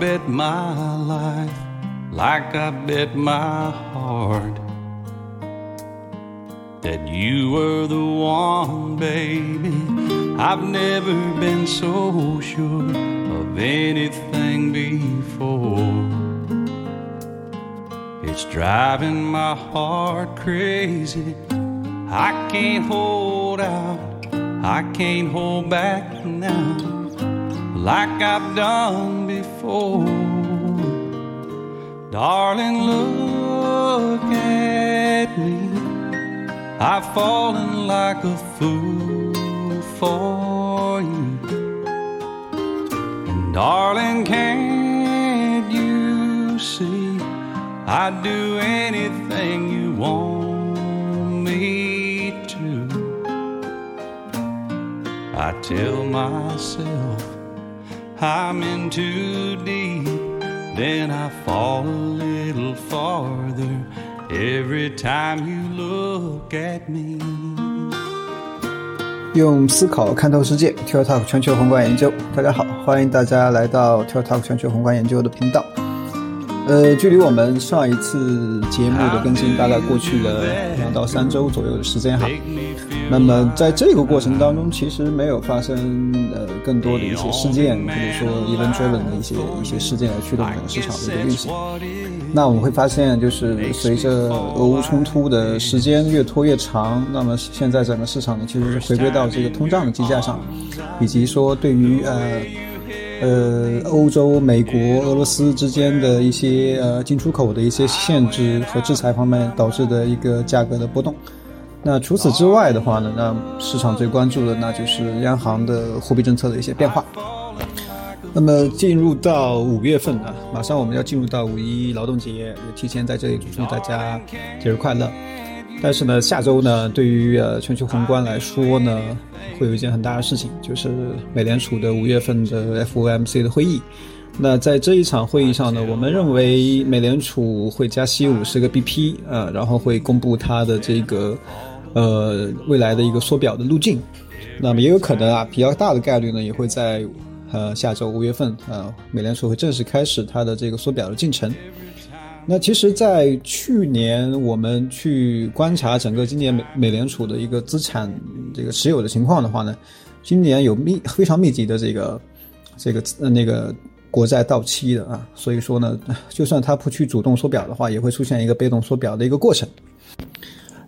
bet my life, like I bet my heart, that you were the one, baby. I've never been so sure of anything before. It's driving my heart crazy. I can't hold out, I can't hold back now, like I've done before. Darling, look at me. I've fallen like a fool for you. And darling, can't you see I'd do anything you want me to? I tell myself I'm in too deep, then I fall a little farther every time you look at me. 用思考看透世界 t i l Talk 全球宏观研究。大家好，欢迎大家来到 t i l Talk 全球宏观研究的频道。呃，距离我们上一次节目的更新大概过去了两到三周左右的时间哈。那么在这个过程当中，其实没有发生呃更多的一些事件，比如说 event driven 的一些一些事件来驱动整个市场的一个运行。那我们会发现，就是随着俄乌冲突的时间越拖越长，那么现在整个市场呢，其实是回归到这个通胀的基架上，以及说对于呃呃欧洲、美国、俄罗斯之间的一些呃进出口的一些限制和制裁方面导致的一个价格的波动。那除此之外的话呢，那市场最关注的那就是央行的货币政策的一些变化。那么进入到五月份啊，马上我们要进入到五一劳动节，也提前在这里祝大家节日快乐。但是呢，下周呢，对于呃全球宏观来说呢，会有一件很大的事情，就是美联储的五月份的 FOMC 的会议。那在这一场会议上呢，我们认为美联储会加息五十个 BP 啊，然后会公布它的这个呃未来的一个缩表的路径。那么也有可能啊，比较大的概率呢，也会在。呃，下周五月份，呃，美联储会正式开始它的这个缩表的进程。那其实，在去年我们去观察整个今年美美联储的一个资产这个持有的情况的话呢，今年有密非常密集的这个这个呃那个国债到期的啊，所以说呢，就算它不去主动缩表的话，也会出现一个被动缩表的一个过程。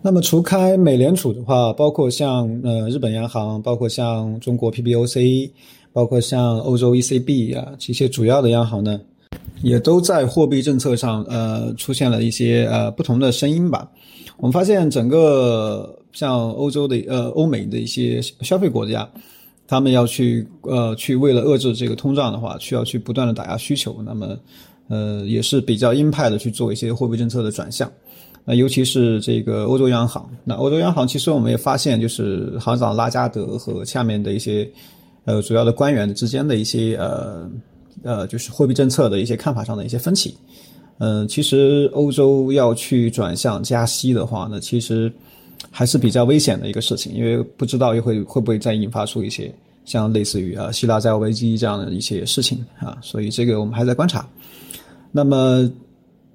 那么，除开美联储的话，包括像呃日本央行，包括像中国 PBOC。包括像欧洲 ECB 啊这些主要的央行呢，也都在货币政策上呃出现了一些呃不同的声音吧。我们发现整个像欧洲的呃欧美的一些消费国家，他们要去呃去为了遏制这个通胀的话，需要去不断的打压需求，那么呃也是比较鹰派的去做一些货币政策的转向。那尤其是这个欧洲央行，那欧洲央行其实我们也发现，就是行长拉加德和下面的一些。呃，主要的官员之间的一些呃呃，就是货币政策的一些看法上的一些分歧。嗯，其实欧洲要去转向加息的话呢，其实还是比较危险的一个事情，因为不知道又会会不会再引发出一些像类似于啊希腊债务危机这样的一些事情啊，所以这个我们还在观察。那么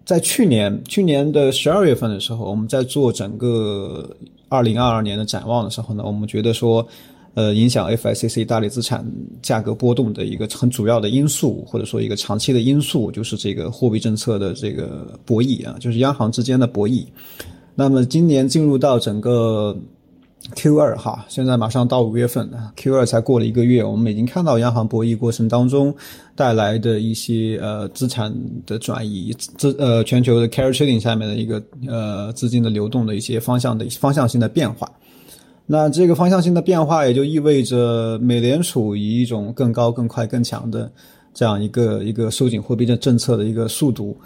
在去年去年的十二月份的时候，我们在做整个二零二二年的展望的时候呢，我们觉得说。呃，影响 FICC 大类资产价格波动的一个很主要的因素，或者说一个长期的因素，就是这个货币政策的这个博弈啊，就是央行之间的博弈。那么今年进入到整个 Q 二哈，现在马上到五月份了，Q 二才过了一个月，我们已经看到央行博弈过程当中带来的一些呃资产的转移，资呃全球的 carry trading 下面的一个呃资金的流动的一些方向的方向性的变化。那这个方向性的变化，也就意味着美联储以一种更高、更快、更强的这样一个一个收紧货币政策的一个速度，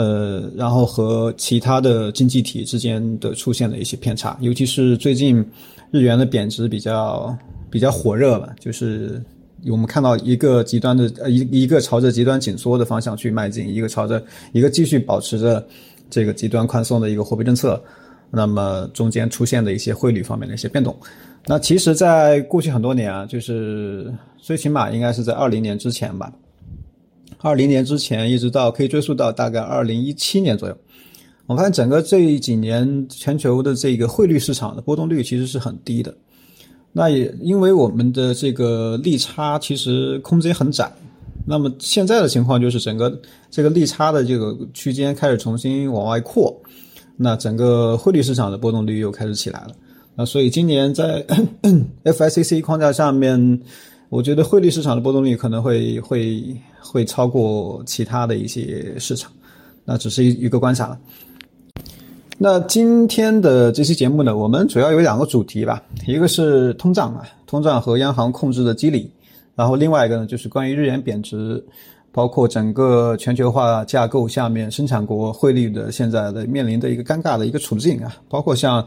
呃，然后和其他的经济体之间的出现了一些偏差，尤其是最近日元的贬值比较比较火热了，就是我们看到一个极端的呃一一个朝着极端紧缩的方向去迈进，一个朝着一个继续保持着这个极端宽松的一个货币政策。那么中间出现的一些汇率方面的一些变动，那其实，在过去很多年啊，就是最起码应该是在二零年之前吧，二零年之前，一直到可以追溯到大概二零一七年左右。我发现整个这几年全球的这个汇率市场的波动率其实是很低的。那也因为我们的这个利差其实空间很窄。那么现在的情况就是整个这个利差的这个区间开始重新往外扩，那整个汇率市场的波动率又开始起来了。那所以今年在 FICC 框架下面，我觉得汇率市场的波动率可能会会会超过其他的一些市场，那只是一一个观察了。那今天的这期节目呢，我们主要有两个主题吧，一个是通胀啊，通胀和央行控制的机理，然后另外一个呢就是关于日元贬值，包括整个全球化架构下面生产国汇率的现在的面临的一个尴尬的一个处境啊，包括像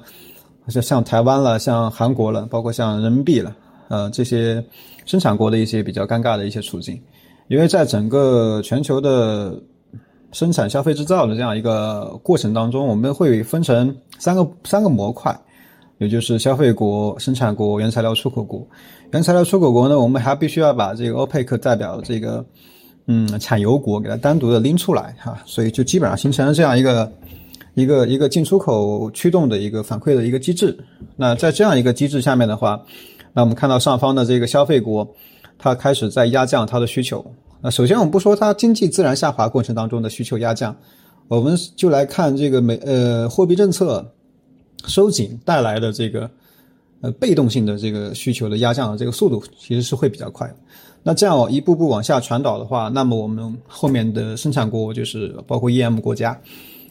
像像台湾了，像韩国了，包括像人民币了，呃这些生产国的一些比较尴尬的一些处境，因为在整个全球的。生产、消费、制造的这样一个过程当中，我们会分成三个三个模块，也就是消费国、生产国、原材料出口国。原材料出口国呢，我们还必须要把这个 OPEC 代表的这个嗯产油国给它单独的拎出来哈，所以就基本上形成了这样一个一个一个进出口驱动的一个反馈的一个机制。那在这样一个机制下面的话，那我们看到上方的这个消费国，它开始在压降它的需求。那首先，我们不说它经济自然下滑过程当中的需求压降，我们就来看这个美呃货币政策收紧带来的这个呃被动性的这个需求的压降的这个速度，其实是会比较快。那这样一步步往下传导的话，那么我们后面的生产国就是包括 EM 国家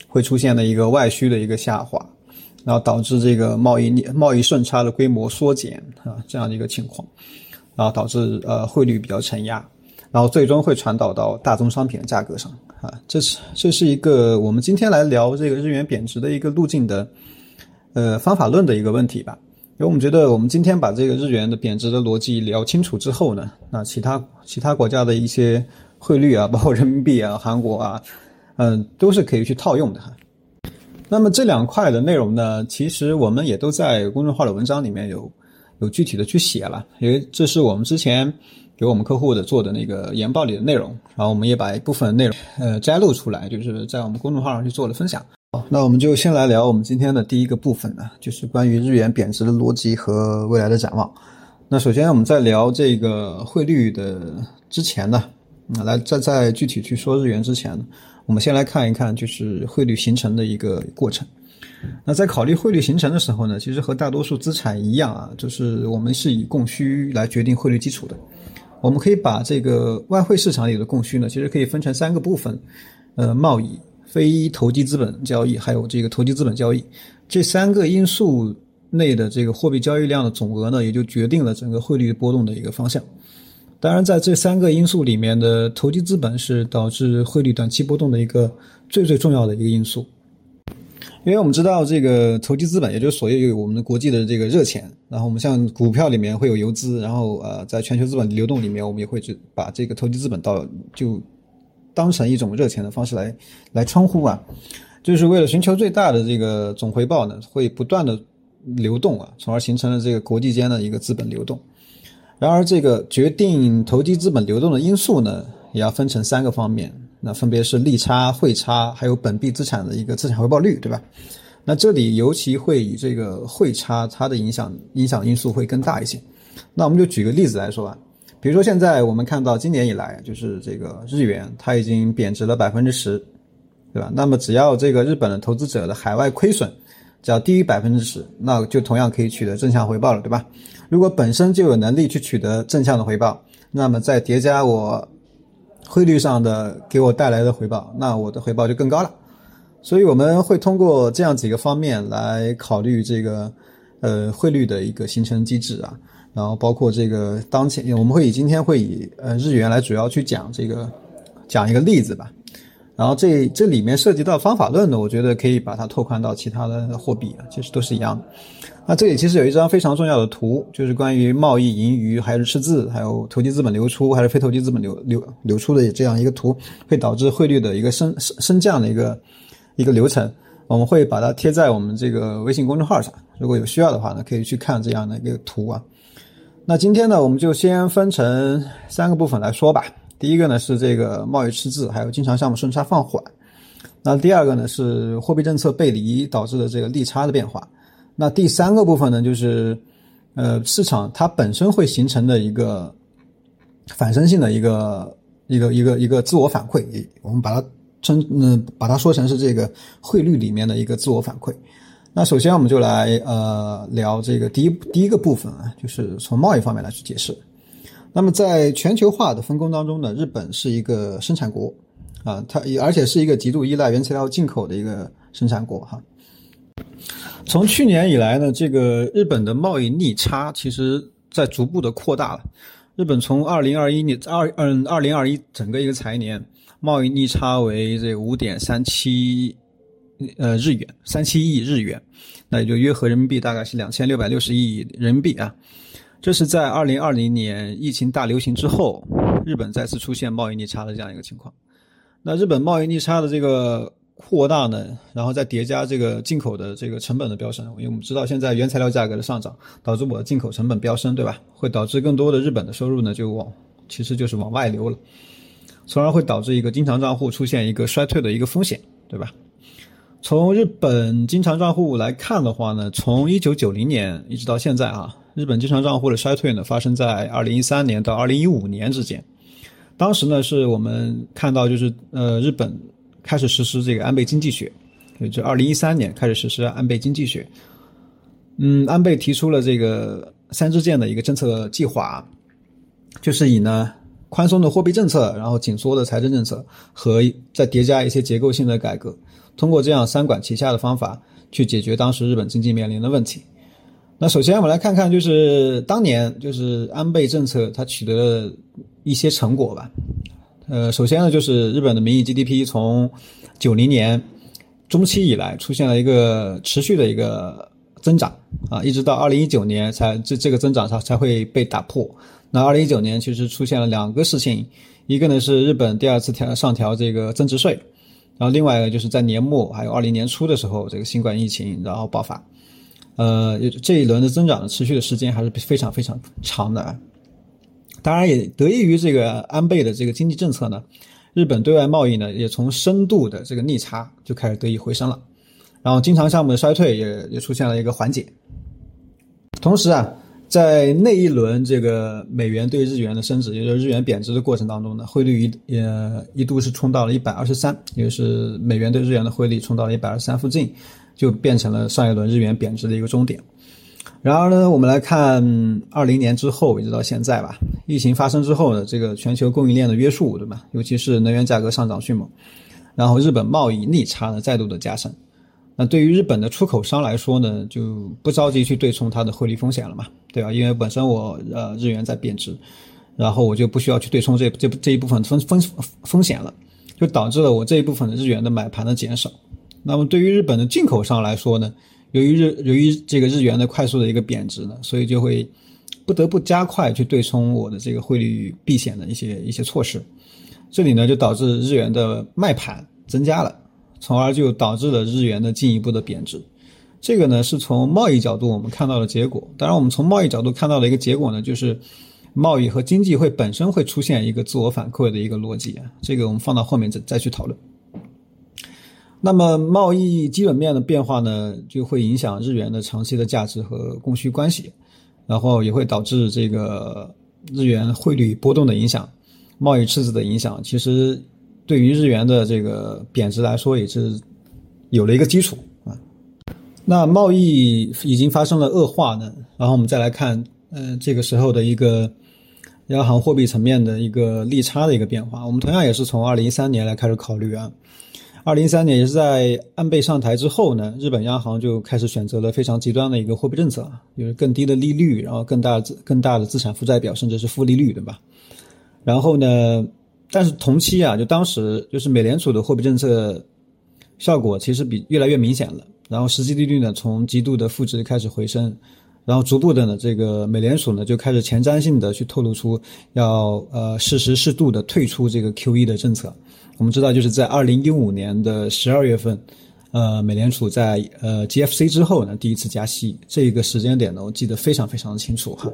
会出现的一个外需的一个下滑，然后导致这个贸易逆贸易顺差的规模缩减啊这样的一个情况，然后导致呃汇率比较承压。然后最终会传导到大宗商品的价格上啊，这是这是一个我们今天来聊这个日元贬值的一个路径的，呃方法论的一个问题吧。因为我们觉得我们今天把这个日元的贬值的逻辑聊清楚之后呢，那其他其他国家的一些汇率啊，包括人民币啊、韩国啊，嗯，都是可以去套用的哈。那么这两块的内容呢，其实我们也都在公众号的文章里面有有具体的去写了，因为这是我们之前。给我们客户的做的那个研报里的内容，然后我们也把一部分内容呃摘录出来，就是在我们公众号上去做了分享。好，那我们就先来聊我们今天的第一个部分呢，就是关于日元贬值的逻辑和未来的展望。那首先我们在聊这个汇率的之前呢，来在在具体去说日元之前，我们先来看一看就是汇率形成的一个过程。那在考虑汇率形成的时候呢，其实和大多数资产一样啊，就是我们是以供需来决定汇率基础的。我们可以把这个外汇市场里的供需呢，其实可以分成三个部分，呃，贸易、非投机资本交易，还有这个投机资本交易，这三个因素内的这个货币交易量的总额呢，也就决定了整个汇率波动的一个方向。当然，在这三个因素里面的投机资本是导致汇率短期波动的一个最最重要的一个因素。因为我们知道这个投机资本，也就是所谓我们的国际的这个热钱，然后我们像股票里面会有游资，然后呃，在全球资本流动里面，我们也会去把这个投机资本到就当成一种热钱的方式来来称呼啊，就是为了寻求最大的这个总回报呢，会不断的流动啊，从而形成了这个国际间的一个资本流动。然而，这个决定投机资本流动的因素呢，也要分成三个方面。那分别是利差、汇差，还有本币资产的一个资产回报率，对吧？那这里尤其会以这个汇差它的影响影响因素会更大一些。那我们就举个例子来说吧，比如说现在我们看到今年以来，就是这个日元它已经贬值了百分之十，对吧？那么只要这个日本的投资者的海外亏损只要低于百分之十，那就同样可以取得正向回报了，对吧？如果本身就有能力去取得正向的回报，那么再叠加我。汇率上的给我带来的回报，那我的回报就更高了。所以我们会通过这样几个方面来考虑这个呃汇率的一个形成机制啊，然后包括这个当前我们会以今天会以呃日元来主要去讲这个讲一个例子吧。然后这这里面涉及到方法论的，我觉得可以把它拓宽到其他的货币啊，其实都是一样的。那这里其实有一张非常重要的图，就是关于贸易盈余还是赤字，还有投机资本流出还是非投机资本流流流出的这样一个图，会导致汇率的一个升升升降的一个一个流程。我们会把它贴在我们这个微信公众号上，如果有需要的话呢，可以去看这样的一个图啊。那今天呢，我们就先分成三个部分来说吧。第一个呢是这个贸易赤字，还有经常项目顺差放缓。那第二个呢是货币政策背离导致的这个利差的变化。那第三个部分呢就是，呃，市场它本身会形成的一个反身性的一个一个一个一个自我反馈，我们把它称嗯把它说成是这个汇率里面的一个自我反馈。那首先我们就来呃聊这个第一第一个部分啊，就是从贸易方面来去解释。那么在全球化的分工当中呢，日本是一个生产国啊，它而且是一个极度依赖原材料进口的一个生产国哈。从去年以来呢，这个日本的贸易逆差其实在逐步的扩大了。日本从二零二一年二嗯二零二一整个一个财年贸易逆差为这五点三七。呃，日元三七亿日元，那也就约合人民币大概是两千六百六十亿人民币啊。这是在二零二零年疫情大流行之后，日本再次出现贸易逆差的这样一个情况。那日本贸易逆差的这个扩大呢，然后再叠加这个进口的这个成本的飙升，因为我们知道现在原材料价格的上涨，导致我的进口成本飙升，对吧？会导致更多的日本的收入呢就往，其实就是往外流了，从而会导致一个经常账户出现一个衰退的一个风险，对吧？从日本经常账户来看的话呢，从一九九零年一直到现在啊，日本经常账户的衰退呢发生在二零一三年到二零一五年之间。当时呢，是我们看到就是呃，日本开始实施这个安倍经济学，就二零一三年开始实施安倍经济学。嗯，安倍提出了这个三支箭的一个政策计划，就是以呢宽松的货币政策，然后紧缩的财政政策和再叠加一些结构性的改革。通过这样三管齐下的方法去解决当时日本经济面临的问题。那首先我们来看看，就是当年就是安倍政策它取得了一些成果吧。呃，首先呢就是日本的名义 GDP 从九零年中期以来出现了一个持续的一个增长啊，一直到二零一九年才这这个增长才才会被打破。那二零一九年其实出现了两个事情，一个呢是日本第二次调上调这个增值税。然后另外一个就是在年末还有二零年初的时候，这个新冠疫情然后爆发，呃，这一轮的增长的持续的时间还是非常非常长的。当然也得益于这个安倍的这个经济政策呢，日本对外贸易呢也从深度的这个逆差就开始得以回升了，然后经常项目的衰退也也出现了一个缓解。同时啊。在那一轮这个美元对日元的升值，也就是日元贬值的过程当中呢，汇率一也一度是冲到了一百二十三，也就是美元对日元的汇率冲到了一百二十三附近，就变成了上一轮日元贬值的一个终点。然而呢，我们来看二零年之后一直到现在吧，疫情发生之后呢，这个全球供应链的约束，对吧？尤其是能源价格上涨迅猛，然后日本贸易逆差呢再度的加深。那对于日本的出口商来说呢，就不着急去对冲它的汇率风险了嘛，对吧？因为本身我呃日元在贬值，然后我就不需要去对冲这这这一部分风风风险了，就导致了我这一部分的日元的买盘的减少。那么对于日本的进口商来说呢，由于日由于这个日元的快速的一个贬值呢，所以就会不得不加快去对冲我的这个汇率避险的一些一些措施。这里呢就导致日元的卖盘增加了。从而就导致了日元的进一步的贬值，这个呢是从贸易角度我们看到的结果。当然，我们从贸易角度看到的一个结果呢，就是贸易和经济会本身会出现一个自我反馈的一个逻辑啊。这个我们放到后面再再去讨论。那么，贸易基本面的变化呢，就会影响日元的长期的价值和供需关系，然后也会导致这个日元汇率波动的影响，贸易赤字的影响。其实。对于日元的这个贬值来说，也是有了一个基础啊。那贸易已经发生了恶化呢，然后我们再来看，呃，这个时候的一个央行货币层面的一个利差的一个变化。我们同样也是从二零一三年来开始考虑啊。二零一三年也是在安倍上台之后呢，日本央行就开始选择了非常极端的一个货币政策，就是更低的利率，然后更大更大的资产负债表，甚至是负利率，对吧？然后呢？但是同期啊，就当时就是美联储的货币政策效果其实比越来越明显了，然后实际利率呢从极度的负值开始回升，然后逐步的呢这个美联储呢就开始前瞻性的去透露出要呃适时适度的退出这个 QE 的政策。我们知道就是在二零一五年的十二月份，呃美联储在呃 GFC 之后呢第一次加息，这个时间点呢我记得非常非常的清楚哈。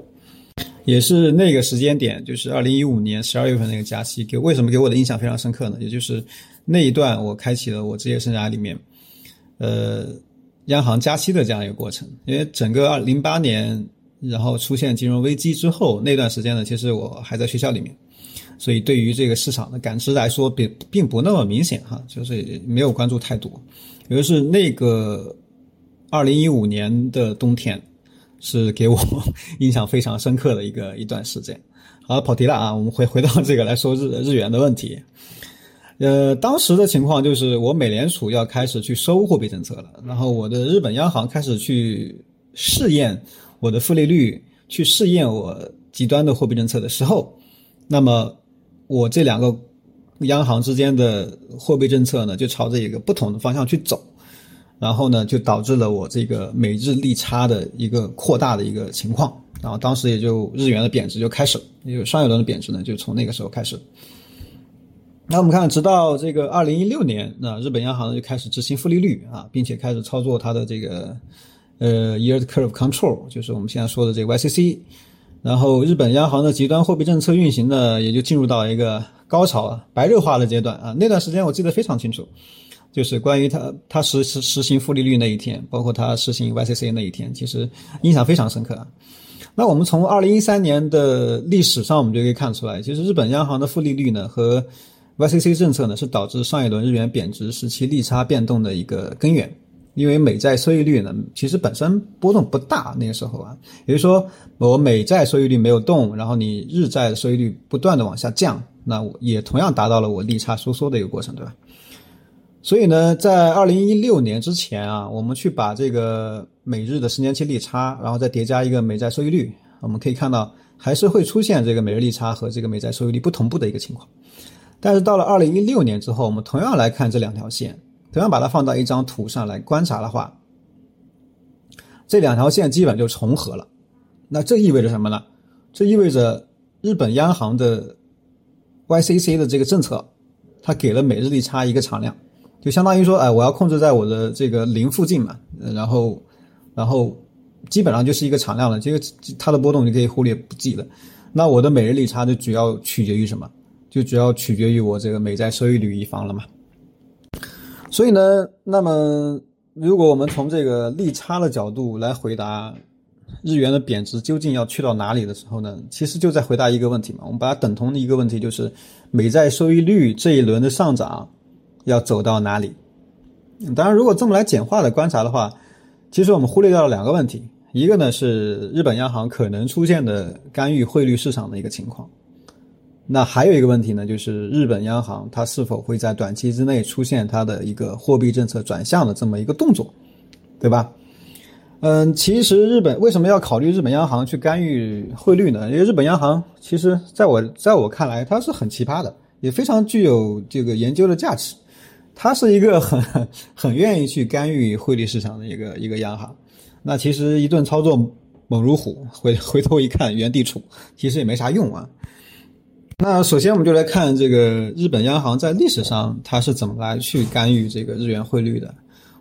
也是那个时间点，就是二零一五年十二月份那个加息，给为什么给我的印象非常深刻呢？也就是那一段我开启了我职业生涯里面，呃，央行加息的这样一个过程。因为整个二零八年，然后出现金融危机之后那段时间呢，其实我还在学校里面，所以对于这个市场的感知来说，并并不那么明显哈，就是没有关注太多。也就是那个二零一五年的冬天。是给我 印象非常深刻的一个一段时间。好，跑题了啊，我们回回到这个来说日日元的问题。呃，当时的情况就是我美联储要开始去收货币政策了，然后我的日本央行开始去试验我的负利率，去试验我极端的货币政策的时候，那么我这两个央行之间的货币政策呢，就朝着一个不同的方向去走。然后呢，就导致了我这个美日利差的一个扩大的一个情况，然后当时也就日元的贬值就开始了，因为上一轮的贬值呢，就从那个时候开始。那我们看，直到这个二零一六年，那日本央行就开始执行负利率啊，并且开始操作它的这个呃 yield curve control，就是我们现在说的这个 YCC。然后日本央行的极端货币政策运行呢，也就进入到一个高潮啊、白热化的阶段啊。那段时间我记得非常清楚。就是关于它它实实实行负利率那一天，包括它实行 YCC 那一天，其实印象非常深刻啊。那我们从二零一三年的历史上，我们就可以看出来，其实日本央行的负利率呢和 YCC 政策呢，是导致上一轮日元贬值时期利差变动的一个根源。因为美债收益率呢，其实本身波动不大，那个时候啊，也就是说我美债收益率没有动，然后你日债的收益率不断的往下降，那我也同样达到了我利差收缩的一个过程，对吧？所以呢，在二零一六年之前啊，我们去把这个美日的十年期利差，然后再叠加一个美债收益率，我们可以看到还是会出现这个美日利差和这个美债收益率不同步的一个情况。但是到了二零一六年之后，我们同样来看这两条线，同样把它放到一张图上来观察的话，这两条线基本就重合了。那这意味着什么呢？这意味着日本央行的 YCC 的这个政策，它给了每日利差一个常量。就相当于说，哎，我要控制在我的这个零附近嘛，然后，然后基本上就是一个常量了，这个它的波动你可以忽略不计的。那我的每日利差就主要取决于什么？就主要取决于我这个美债收益率一方了嘛。所以呢，那么如果我们从这个利差的角度来回答日元的贬值究竟要去到哪里的时候呢，其实就在回答一个问题嘛。我们把它等同的一个问题就是美债收益率这一轮的上涨。要走到哪里？当然，如果这么来简化的观察的话，其实我们忽略掉了两个问题。一个呢是日本央行可能出现的干预汇率市场的一个情况。那还有一个问题呢，就是日本央行它是否会在短期之内出现它的一个货币政策转向的这么一个动作，对吧？嗯，其实日本为什么要考虑日本央行去干预汇率呢？因为日本央行其实在我在我看来，它是很奇葩的，也非常具有这个研究的价值。它是一个很很愿意去干预汇率市场的一个一个央行，那其实一顿操作猛如虎，回回头一看原地杵，其实也没啥用啊。那首先我们就来看这个日本央行在历史上它是怎么来去干预这个日元汇率的。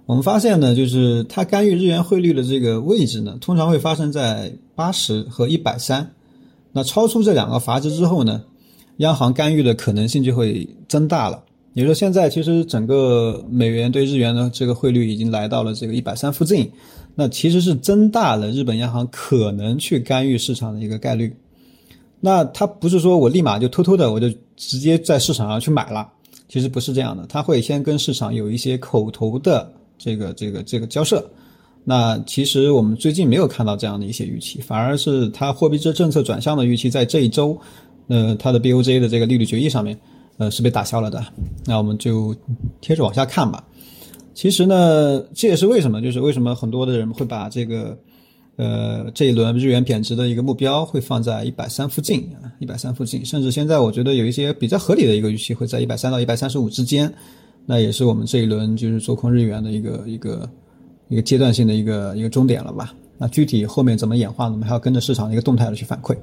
我们发现呢，就是它干预日元汇率的这个位置呢，通常会发生在八十和一百三。那超出这两个阀值之后呢，央行干预的可能性就会增大了。也就是说，现在其实整个美元对日元的这个汇率已经来到了这个一百三附近，那其实是增大了日本央行可能去干预市场的一个概率。那它不是说我立马就偷偷的我就直接在市场上去买了，其实不是这样的，它会先跟市场有一些口头的这个这个这个交涉。那其实我们最近没有看到这样的一些预期，反而是它货币政策转向的预期在这一周，呃，它的 BOJ 的这个利率决议上面。呃，是被打消了的，那我们就接着往下看吧。其实呢，这也是为什么，就是为什么很多的人会把这个，呃，这一轮日元贬值的一个目标会放在一百三附近啊，一百三附近，甚至现在我觉得有一些比较合理的一个预期会在一百三到一百三十五之间。那也是我们这一轮就是做空日元的一个一个一个阶段性的一个一个终点了吧？那具体后面怎么演化，我们还要跟着市场的一个动态的去反馈。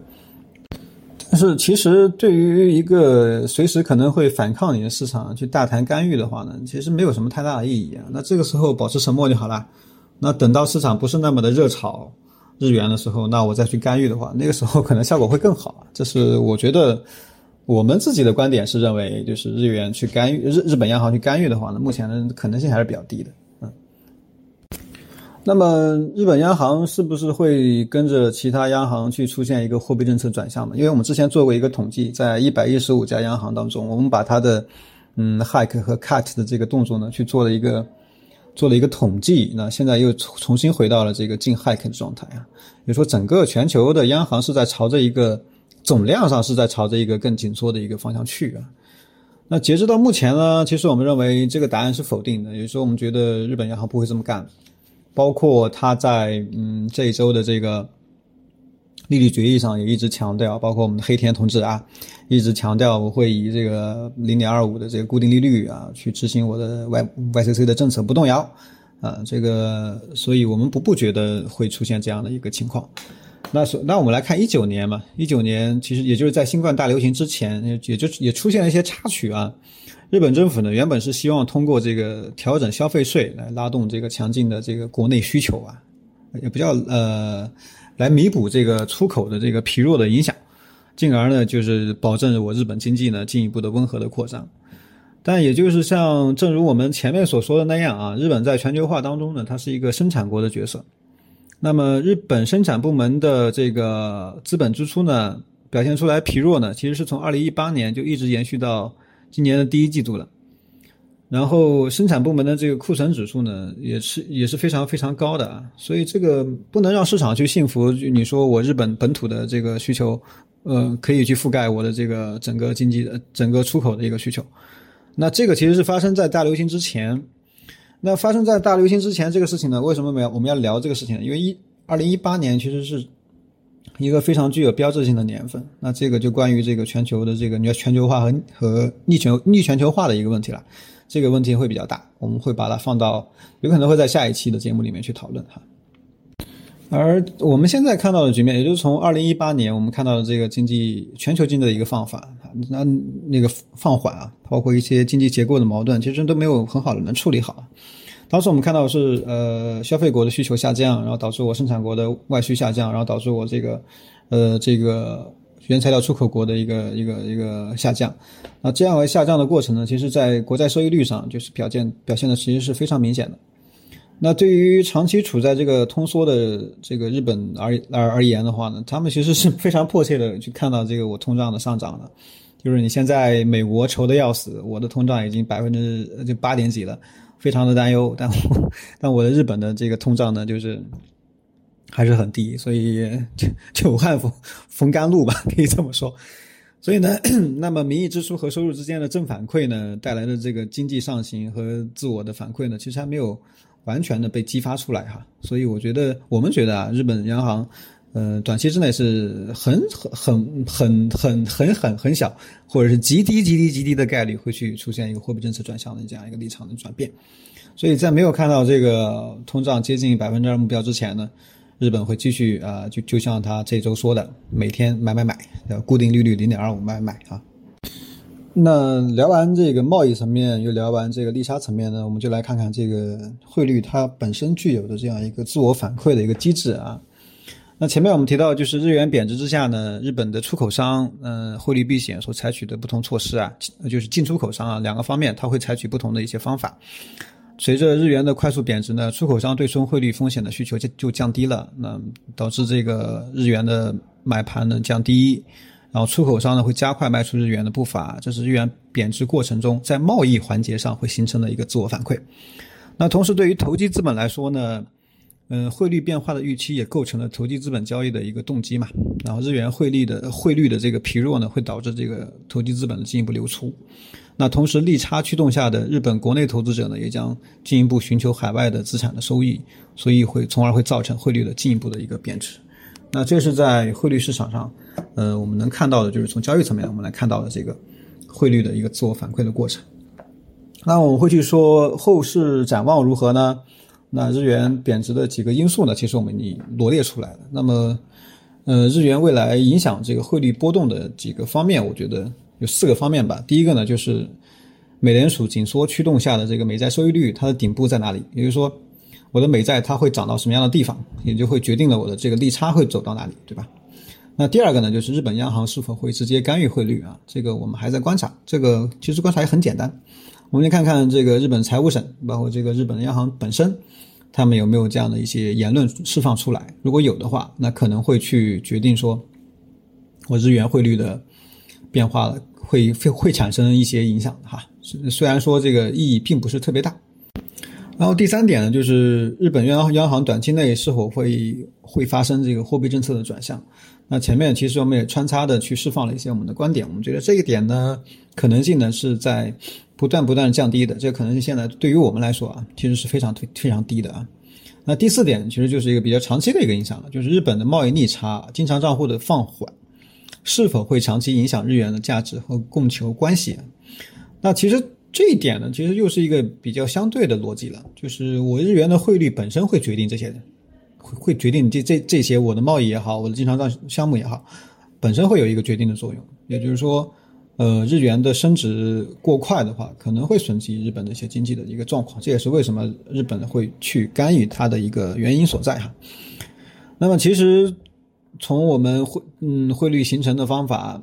但是，其实对于一个随时可能会反抗你的市场去大谈干预的话呢，其实没有什么太大的意义啊。那这个时候保持沉默就好了。那等到市场不是那么的热炒，日元的时候，那我再去干预的话，那个时候可能效果会更好。这是我觉得我们自己的观点是认为，就是日元去干预日日本央行去干预的话呢，目前的可能性还是比较低的。嗯。那么日本央行是不是会跟着其他央行去出现一个货币政策转向呢？因为我们之前做过一个统计，在一百一十五家央行当中，我们把它的嗯 hike 和 cut 的这个动作呢去做了一个。做了一个统计，那现在又重新回到了这个净 hike 的状态啊，也就说整个全球的央行是在朝着一个总量上是在朝着一个更紧缩的一个方向去啊。那截止到目前呢，其实我们认为这个答案是否定的，也就是说我们觉得日本央行不会这么干，包括他在嗯这一周的这个。利率决议上也一直强调，包括我们的黑田同志啊，一直强调我会以这个零点二五的这个固定利率啊去执行我的 Y YCC 的政策不动摇啊，这个，所以我们不不觉得会出现这样的一个情况。那所那我们来看一九年嘛，一九年其实也就是在新冠大流行之前，也就也出现了一些插曲啊。日本政府呢原本是希望通过这个调整消费税来拉动这个强劲的这个国内需求啊，也不叫呃。来弥补这个出口的这个疲弱的影响，进而呢，就是保证我日本经济呢进一步的温和的扩张。但也就是像正如我们前面所说的那样啊，日本在全球化当中呢，它是一个生产国的角色。那么日本生产部门的这个资本支出呢，表现出来疲弱呢，其实是从二零一八年就一直延续到今年的第一季度了。然后生产部门的这个库存指数呢，也是也是非常非常高的啊，所以这个不能让市场去信服。你说我日本本土的这个需求，呃，可以去覆盖我的这个整个经济的整个出口的一个需求。那这个其实是发生在大流行之前。那发生在大流行之前这个事情呢，为什么我们要我们要聊这个事情呢？因为一二零一八年其实是一个非常具有标志性的年份。那这个就关于这个全球的这个你要全球化和和逆全逆全球化的一个问题了。这个问题会比较大，我们会把它放到有可能会在下一期的节目里面去讨论哈。而我们现在看到的局面，也就是从二零一八年我们看到的这个经济全球经济的一个放缓，那那个放缓啊，包括一些经济结构的矛盾，其实都没有很好的能处理好。当时我们看到是呃消费国的需求下降，然后导致我生产国的外需下降，然后导致我这个呃这个。原材料出口国的一个一个一个下降，那这样的下降的过程呢，其实在国债收益率上就是表现表现的其实是非常明显的。那对于长期处在这个通缩的这个日本而而而言的话呢，他们其实是非常迫切的去看到这个我通胀的上涨的，就是你现在美国愁的要死，我的通胀已经百分之就八点几了，非常的担忧，但我但我的日本的这个通胀呢，就是。还是很低，所以就就武汉逢逢甘露吧，可以这么说。所以呢，那么名义支出和收入之间的正反馈呢，带来的这个经济上行和自我的反馈呢，其实还没有完全的被激发出来哈。所以我觉得，我们觉得啊，日本央行，呃，短期之内是很很很很很很很小，或者是极低极低极低的概率会去出现一个货币政策转向的这样一个立场的转变。所以在没有看到这个通胀接近百分之二目标之前呢。日本会继续啊，就就像他这周说的，每天买买买，固定利率零点二五买买啊。那聊完这个贸易层面，又聊完这个利差层面呢，我们就来看看这个汇率它本身具有的这样一个自我反馈的一个机制啊。那前面我们提到，就是日元贬值之下呢，日本的出口商嗯汇率避险所采取的不同措施啊，就是进出口商啊两个方面，它会采取不同的一些方法。随着日元的快速贬值呢，出口商对冲汇率风险的需求就就降低了，那导致这个日元的买盘呢降低，然后出口商呢会加快卖出日元的步伐，这是日元贬值过程中在贸易环节上会形成的一个自我反馈。那同时对于投机资本来说呢，嗯，汇率变化的预期也构成了投机资本交易的一个动机嘛。然后日元汇率的汇率的这个疲弱呢，会导致这个投机资本的进一步流出。那同时，利差驱动下的日本国内投资者呢，也将进一步寻求海外的资产的收益，所以会从而会造成汇率的进一步的一个贬值。那这是在汇率市场上，呃，我们能看到的就是从交易层面我们来看到的这个汇率的一个自我反馈的过程。那我们会去说后市展望如何呢？那日元贬值的几个因素呢，其实我们已罗列出来了。那么，呃，日元未来影响这个汇率波动的几个方面，我觉得。有四个方面吧。第一个呢，就是美联储紧缩驱动下的这个美债收益率，它的顶部在哪里？也就是说，我的美债它会涨到什么样的地方，也就会决定了我的这个利差会走到哪里，对吧？那第二个呢，就是日本央行是否会直接干预汇率啊？这个我们还在观察。这个其实观察也很简单，我们来看看这个日本财务省，包括这个日本央行本身，他们有没有这样的一些言论释放出来？如果有的话，那可能会去决定说，我日元汇率的变化会会会产生一些影响哈。虽然说这个意义并不是特别大。然后第三点呢，就是日本央央行短期内是否会会发生这个货币政策的转向？那前面其实我们也穿插的去释放了一些我们的观点，我们觉得这一点呢，可能性呢是在不断不断降低的，这个可能性现在对于我们来说啊，其实是非常非常低的啊。那第四点其实就是一个比较长期的一个影响了，就是日本的贸易逆差、经常账户的放缓，是否会长期影响日元的价值和供求关系？那其实这一点呢，其实又是一个比较相对的逻辑了，就是我日元的汇率本身会决定这些的。会决定这这这些我的贸易也好，我的经常账项目也好，本身会有一个决定的作用。也就是说，呃，日元的升值过快的话，可能会损及日本的一些经济的一个状况。这也是为什么日本会去干预它的一个原因所在哈。那么，其实从我们汇嗯汇率形成的方法，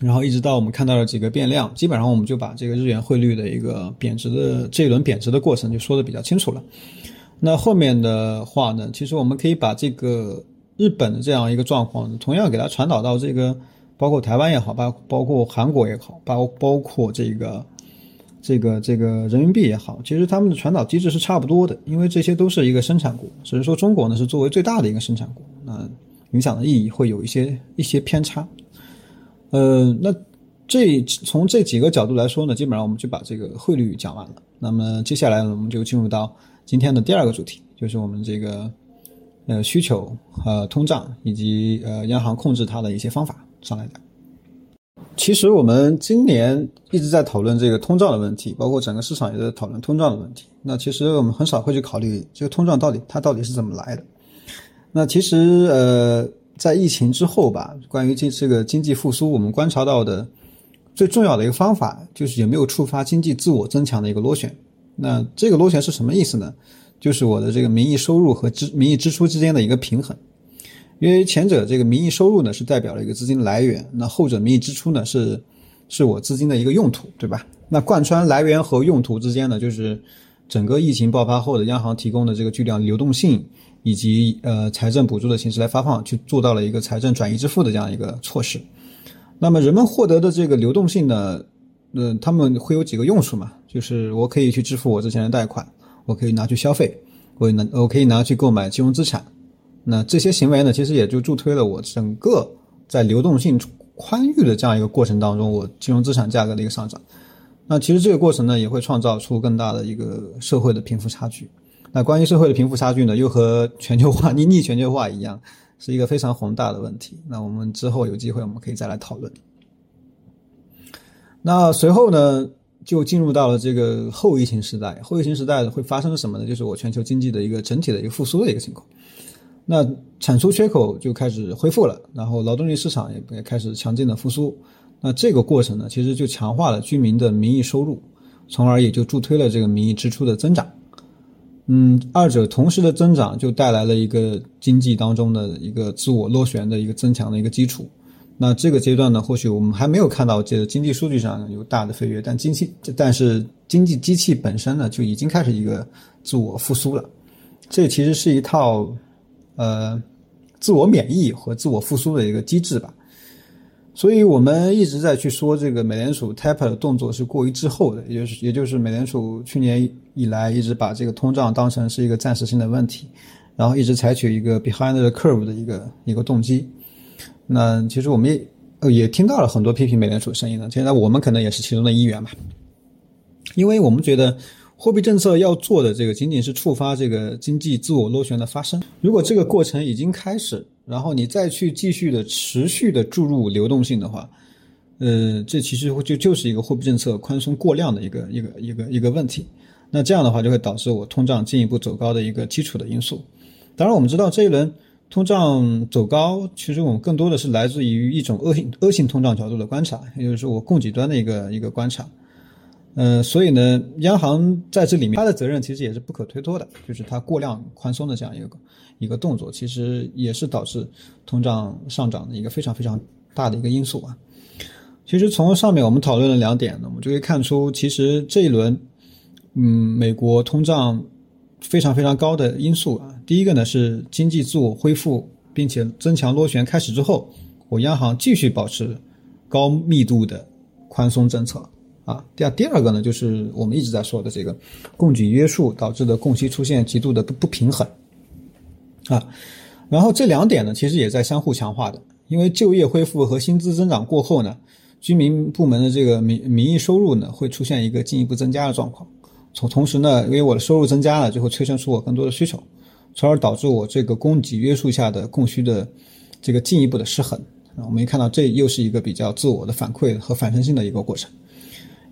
然后一直到我们看到了几个变量，基本上我们就把这个日元汇率的一个贬值的这一轮贬值的过程就说的比较清楚了。那后面的话呢？其实我们可以把这个日本的这样一个状况，同样给它传导到这个，包括台湾也好，包包括韩国也好，包包括这个这个这个人民币也好，其实他们的传导机制是差不多的，因为这些都是一个生产国，只是说中国呢是作为最大的一个生产国，那影响的意义会有一些一些偏差。呃，那这从这几个角度来说呢，基本上我们就把这个汇率讲完了。那么接下来呢，我们就进入到。今天的第二个主题就是我们这个呃需求和通胀以及呃央行控制它的一些方法上来讲。其实我们今年一直在讨论这个通胀的问题，包括整个市场也在讨论通胀的问题。那其实我们很少会去考虑这个通胀到底它到底是怎么来的。那其实呃在疫情之后吧，关于这这个经济复苏，我们观察到的最重要的一个方法就是有没有触发经济自我增强的一个螺旋。那这个螺旋是什么意思呢？就是我的这个名义收入和支名义支出之间的一个平衡。因为前者这个名义收入呢是代表了一个资金来源，那后者名义支出呢是是我资金的一个用途，对吧？那贯穿来源和用途之间呢，就是整个疫情爆发后的央行提供的这个巨量流动性以及呃财政补助的形式来发放，去做到了一个财政转移支付的这样一个措施。那么人们获得的这个流动性呢？嗯，他们会有几个用处嘛？就是我可以去支付我之前的贷款，我可以拿去消费，我能我可以拿去购买金融资产。那这些行为呢，其实也就助推了我整个在流动性宽裕的这样一个过程当中，我金融资产价格的一个上涨。那其实这个过程呢，也会创造出更大的一个社会的贫富差距。那关于社会的贫富差距呢，又和全球化 逆逆全球化一样，是一个非常宏大的问题。那我们之后有机会，我们可以再来讨论。那随后呢，就进入到了这个后疫情时代。后疫情时代会发生什么呢？就是我全球经济的一个整体的一个复苏的一个情况。那产出缺口就开始恢复了，然后劳动力市场也也开始强劲的复苏。那这个过程呢，其实就强化了居民的名义收入，从而也就助推了这个名义支出的增长。嗯，二者同时的增长，就带来了一个经济当中的一个自我螺旋的一个增强的一个基础。那这个阶段呢，或许我们还没有看到这个经济数据上有大的飞跃，但经济但是经济机器本身呢，就已经开始一个自我复苏了。这其实是一套呃自我免疫和自我复苏的一个机制吧。所以我们一直在去说这个美联储 taper 的动作是过于滞后的，也就是也就是美联储去年以来一直把这个通胀当成是一个暂时性的问题，然后一直采取一个 behind the curve 的一个一个动机。那其实我们也也听到了很多批评美联储声音呢。现在我们可能也是其中的一员吧，因为我们觉得货币政策要做的这个仅仅是触发这个经济自我螺旋的发生。如果这个过程已经开始，然后你再去继续的持续的注入流动性的话，呃，这其实就就是一个货币政策宽松过量的一个一个一个一个问题。那这样的话就会导致我通胀进一步走高的一个基础的因素。当然，我们知道这一轮。通胀走高，其实我们更多的是来自于一种恶性恶性通胀角度的观察，也就是说我供给端的一个一个观察。呃，所以呢，央行在这里面它的责任其实也是不可推脱的，就是它过量宽松的这样一个一个动作，其实也是导致通胀上涨的一个非常非常大的一个因素啊。其实从上面我们讨论了两点呢，我们就可以看出，其实这一轮，嗯，美国通胀非常非常高的因素啊，第一个呢是经济自我恢复并且增强螺旋开始之后，我央行继续保持高密度的宽松政策。啊，第二第二个呢，就是我们一直在说的这个供给约束导致的供需出现极度的不不平衡，啊，然后这两点呢，其实也在相互强化的，因为就业恢复和薪资增长过后呢，居民部门的这个民名义收入呢会出现一个进一步增加的状况，从同时呢，因为我的收入增加了，就会催生出我更多的需求，从而导致我这个供给约束下的供需的这个进一步的失衡。啊，我们也看到这又是一个比较自我的反馈和反身性的一个过程。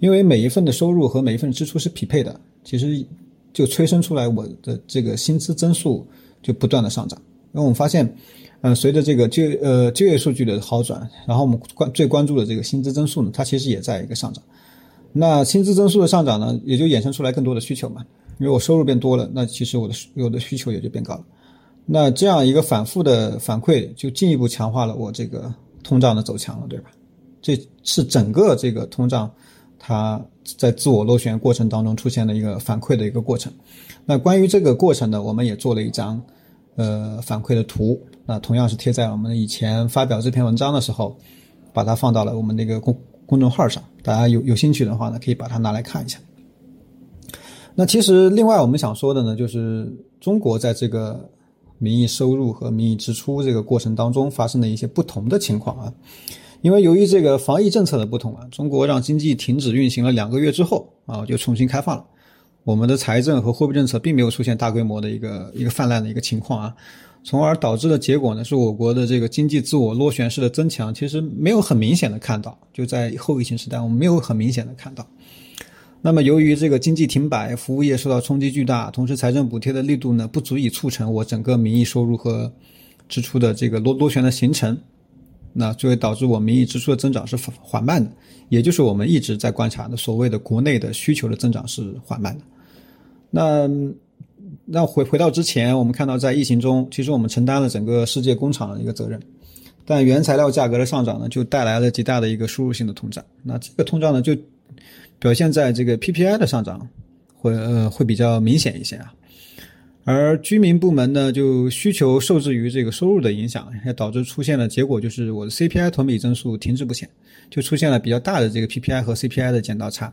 因为每一份的收入和每一份支出是匹配的，其实就催生出来我的这个薪资增速就不断的上涨。因为我们发现，嗯，随着这个就呃就业数据的好转，然后我们关最关注的这个薪资增速呢，它其实也在一个上涨。那薪资增速的上涨呢，也就衍生出来更多的需求嘛。因为我收入变多了，那其实我的有的需求也就变高了。那这样一个反复的反馈，就进一步强化了我这个通胀的走强了，对吧？这是整个这个通胀。它在自我螺旋过程当中出现的一个反馈的一个过程。那关于这个过程呢，我们也做了一张呃反馈的图。那同样是贴在我们以前发表这篇文章的时候，把它放到了我们那个公公众号上。大家有有兴趣的话呢，可以把它拿来看一下。那其实另外我们想说的呢，就是中国在这个名义收入和名义支出这个过程当中发生的一些不同的情况啊。因为由于这个防疫政策的不同啊，中国让经济停止运行了两个月之后啊，就重新开放了。我们的财政和货币政策并没有出现大规模的一个一个泛滥的一个情况啊，从而导致的结果呢，是我国的这个经济自我螺旋式的增强，其实没有很明显的看到。就在后疫情时代，我们没有很明显的看到。那么由于这个经济停摆，服务业受到冲击巨大，同时财政补贴的力度呢，不足以促成我整个名义收入和支出的这个螺螺旋的形成。那就会导致我名义支出的增长是缓慢的，也就是我们一直在观察的所谓的国内的需求的增长是缓慢的。那那回回到之前，我们看到在疫情中，其实我们承担了整个世界工厂的一个责任，但原材料价格的上涨呢，就带来了极大的一个输入性的通胀。那这个通胀呢，就表现在这个 PPI 的上涨，会呃会比较明显一些啊。而居民部门呢，就需求受制于这个收入的影响，也导致出现了结果，就是我的 CPI 同比增速停滞不前，就出现了比较大的这个 PPI 和 CPI 的剪刀差。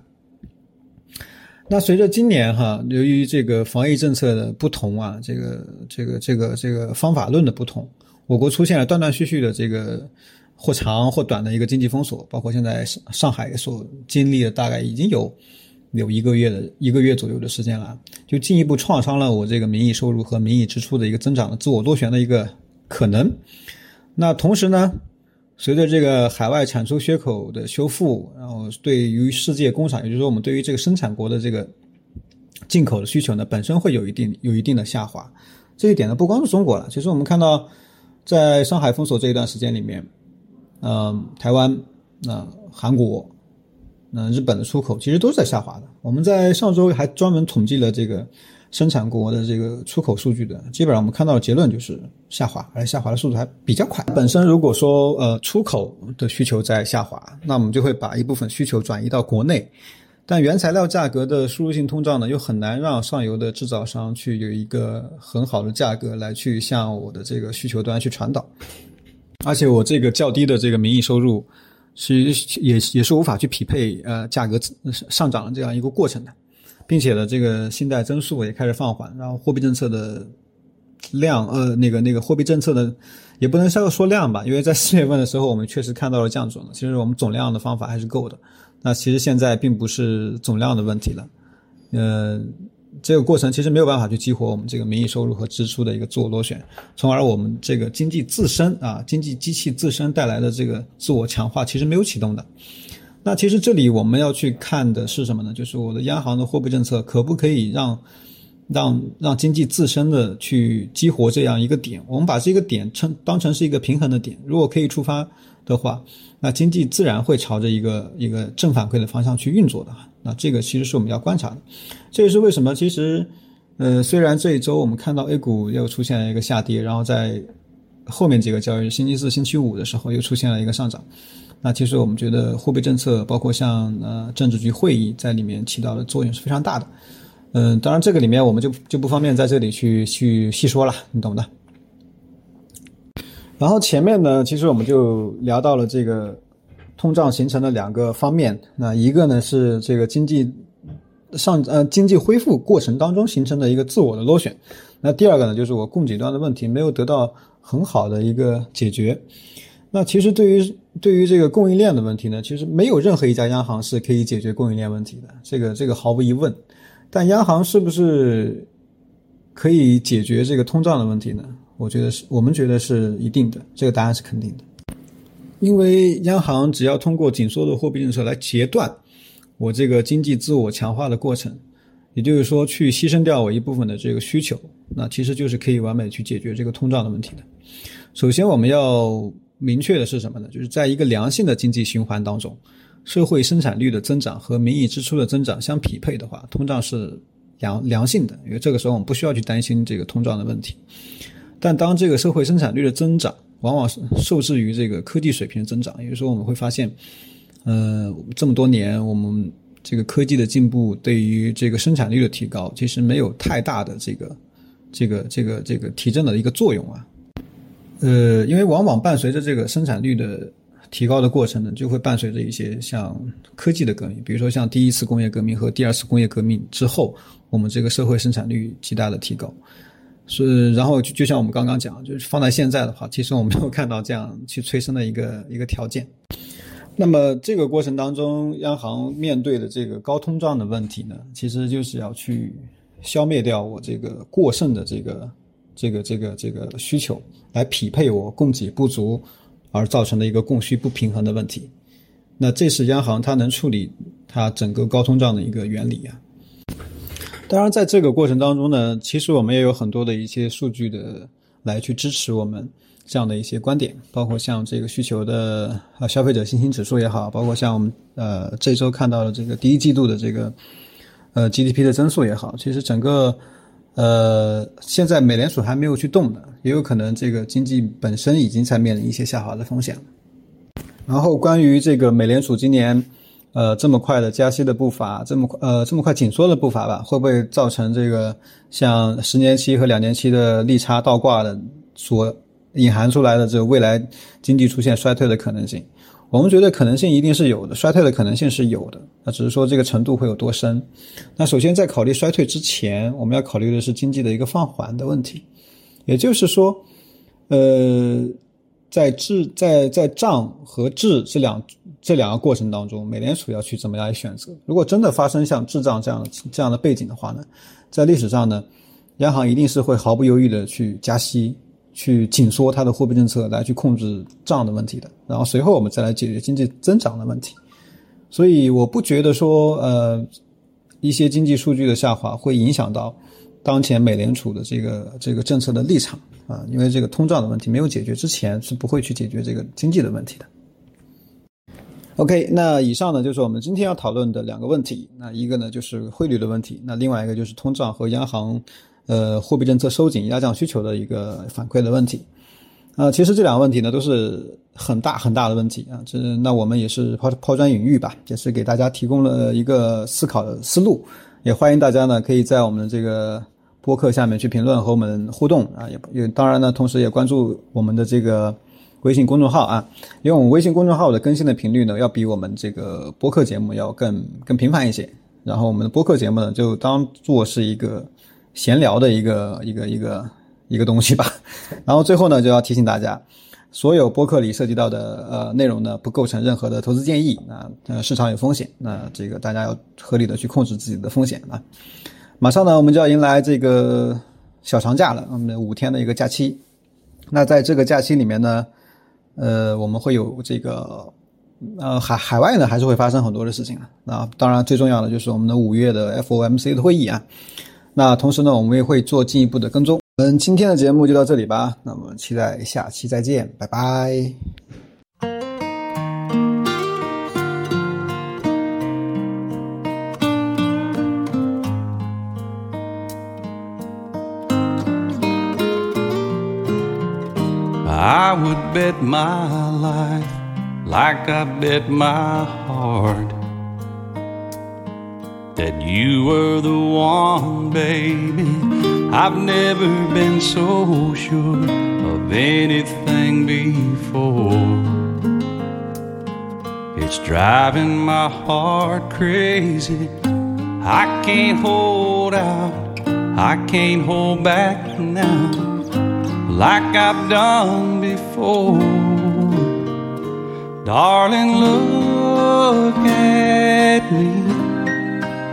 那随着今年哈，由于这个防疫政策的不同啊，这个这个这个这个方法论的不同，我国出现了断断续续的这个或长或短的一个经济封锁，包括现在上上海所经历的大概已经有。有一个月的一个月左右的时间了，就进一步创伤了我这个名义收入和名义支出的一个增长的自我螺旋的一个可能。那同时呢，随着这个海外产出缺口的修复，然后对于世界工厂，也就是说我们对于这个生产国的这个进口的需求呢，本身会有一定有一定的下滑。这一点呢，不光是中国了，其实我们看到，在上海封锁这一段时间里面，嗯，台湾、那韩国。那日本的出口其实都是在下滑的。我们在上周还专门统计了这个生产国的这个出口数据的，基本上我们看到的结论就是下滑，而且下滑的速度还比较快。本身如果说呃出口的需求在下滑，那我们就会把一部分需求转移到国内。但原材料价格的输入性通胀呢，又很难让上游的制造商去有一个很好的价格来去向我的这个需求端去传导，而且我这个较低的这个名义收入。是也也是无法去匹配呃价格上涨的这样一个过程的，并且呢，这个信贷增速也开始放缓，然后货币政策的量呃那个那个货币政策的也不能说说量吧，因为在四月份的时候我们确实看到了降准了，其实我们总量的方法还是够的，那其实现在并不是总量的问题了，呃。这个过程其实没有办法去激活我们这个名义收入和支出的一个自我螺旋，从而我们这个经济自身啊，经济机器自身带来的这个自我强化其实没有启动的。那其实这里我们要去看的是什么呢？就是我的央行的货币政策可不可以让让让经济自身的去激活这样一个点。我们把这个点称当成是一个平衡的点，如果可以触发的话，那经济自然会朝着一个一个正反馈的方向去运作的。那这个其实是我们要观察的。这也是为什么，其实，呃，虽然这一周我们看到 A 股又出现了一个下跌，然后在后面几个交易日，星期四、星期五的时候又出现了一个上涨。那其实我们觉得货币政策，包括像呃政治局会议在里面起到的作用是非常大的。嗯，当然这个里面我们就就不方便在这里去去细说了，你懂的。然后前面呢，其实我们就聊到了这个通胀形成的两个方面。那一个呢是这个经济上呃经济恢复过程当中形成的一个自我的螺旋。那第二个呢就是我供给端的问题没有得到很好的一个解决。那其实对于对于这个供应链的问题呢，其实没有任何一家央行是可以解决供应链问题的，这个这个毫无疑问。但央行是不是可以解决这个通胀的问题呢？我觉得是我们觉得是一定的，这个答案是肯定的。因为央行只要通过紧缩的货币政策来截断我这个经济自我强化的过程，也就是说去牺牲掉我一部分的这个需求，那其实就是可以完美去解决这个通胀的问题的。首先我们要。明确的是什么呢？就是在一个良性的经济循环当中，社会生产率的增长和名义支出的增长相匹配的话，通胀是良良性的，因为这个时候我们不需要去担心这个通胀的问题。但当这个社会生产率的增长往往是受制于这个科技水平的增长，也就是说我们会发现，呃，这么多年我们这个科技的进步对于这个生产率的提高，其实没有太大的这个这个这个这个提振的一个作用啊。呃，因为往往伴随着这个生产率的提高的过程呢，就会伴随着一些像科技的革命，比如说像第一次工业革命和第二次工业革命之后，我们这个社会生产率极大的提高。是，然后就就像我们刚刚讲，就是放在现在的话，其实我们没有看到这样去催生的一个一个条件。那么这个过程当中，央行面对的这个高通胀的问题呢，其实就是要去消灭掉我这个过剩的这个。这个这个这个需求来匹配我供给不足而造成的一个供需不平衡的问题，那这是央行它能处理它整个高通胀的一个原理啊。当然，在这个过程当中呢，其实我们也有很多的一些数据的来去支持我们这样的一些观点，包括像这个需求的啊消费者信心指数也好，包括像我们呃这周看到的这个第一季度的这个呃 GDP 的增速也好，其实整个。呃，现在美联储还没有去动的，也有可能这个经济本身已经在面临一些下滑的风险。然后关于这个美联储今年，呃，这么快的加息的步伐，这么快呃这么快紧缩的步伐吧，会不会造成这个像十年期和两年期的利差倒挂的所隐含出来的这个未来经济出现衰退的可能性？我们觉得可能性一定是有的，衰退的可能性是有的，那只是说这个程度会有多深。那首先在考虑衰退之前，我们要考虑的是经济的一个放缓的问题，也就是说，呃，在滞在在胀和滞这两这两个过程当中，美联储要去怎么样选择？如果真的发生像滞胀这样这样的背景的话呢，在历史上呢，央行一定是会毫不犹豫的去加息。去紧缩它的货币政策来去控制账的问题的，然后随后我们再来解决经济增长的问题。所以我不觉得说，呃，一些经济数据的下滑会影响到当前美联储的这个这个政策的立场啊，因为这个通胀的问题没有解决之前是不会去解决这个经济的问题的。OK，那以上呢就是我们今天要讨论的两个问题，那一个呢就是汇率的问题，那另外一个就是通胀和央行。呃，货币政策收紧压降需求的一个反馈的问题，啊，其实这两个问题呢都是很大很大的问题啊。这那我们也是抛抛砖引玉吧，也是给大家提供了一个思考的思路。也欢迎大家呢可以在我们这个播客下面去评论和我们互动啊，也也当然呢，同时也关注我们的这个微信公众号啊，因为我们微信公众号的更新的频率呢要比我们这个播客节目要更更频繁一些。然后我们的播客节目呢就当做是一个。闲聊的一个一个一个一个东西吧，然后最后呢就要提醒大家，所有播客里涉及到的呃内容呢不构成任何的投资建议啊，市场有风险，那这个大家要合理的去控制自己的风险啊。马上呢我们就要迎来这个小长假了，我们的五天的一个假期，那在这个假期里面呢，呃我们会有这个呃海海外呢还是会发生很多的事情啊，那当然最重要的就是我们的五月的 FOMC 的会议啊。那同时呢，我们也会做进一步的跟踪。我们，今天的节目就到这里吧，那么期待下期再见，拜拜。I would bet my life like I bet my heart that you were the one, baby. I've never been so sure of anything before. It's driving my heart crazy. I can't hold out, I can't hold back now like I've done before. Darling, look at me.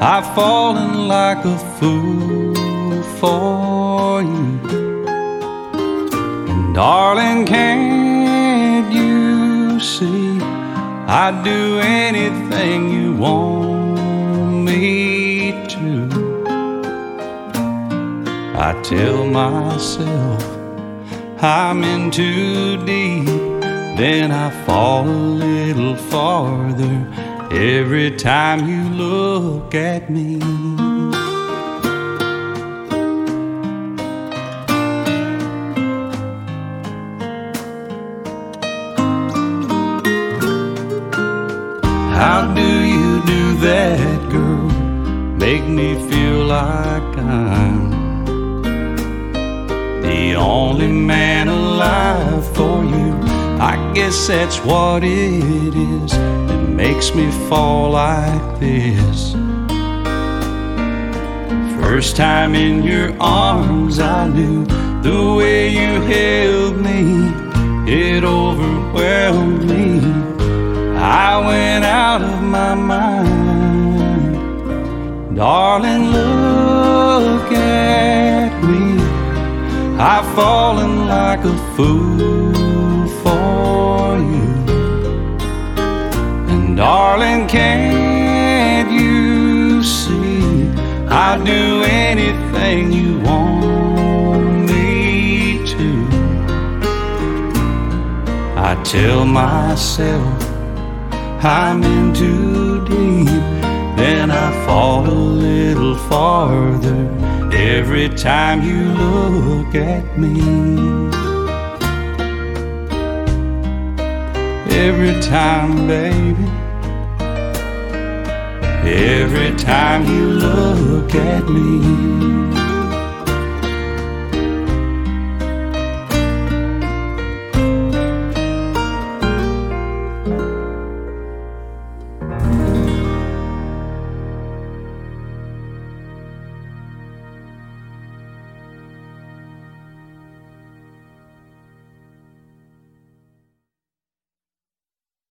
I've fallen like a fool for you. And darling, can't you see? I'd do anything you want me to. I tell myself I'm in too deep, then I fall a little farther every time you look at me. How do you do that, girl? Make me feel like I'm only man alive for you. I guess that's what it is that makes me fall like this. First time in your arms, I knew the way you held me, it overwhelmed me. I went out of my mind. Darling, look I've fallen like a fool for you. And darling, can't you see? I'd do anything you want me to. I tell myself I'm in too deep, then I fall a little farther every time you look at me. Every time, baby. Every time you look at me.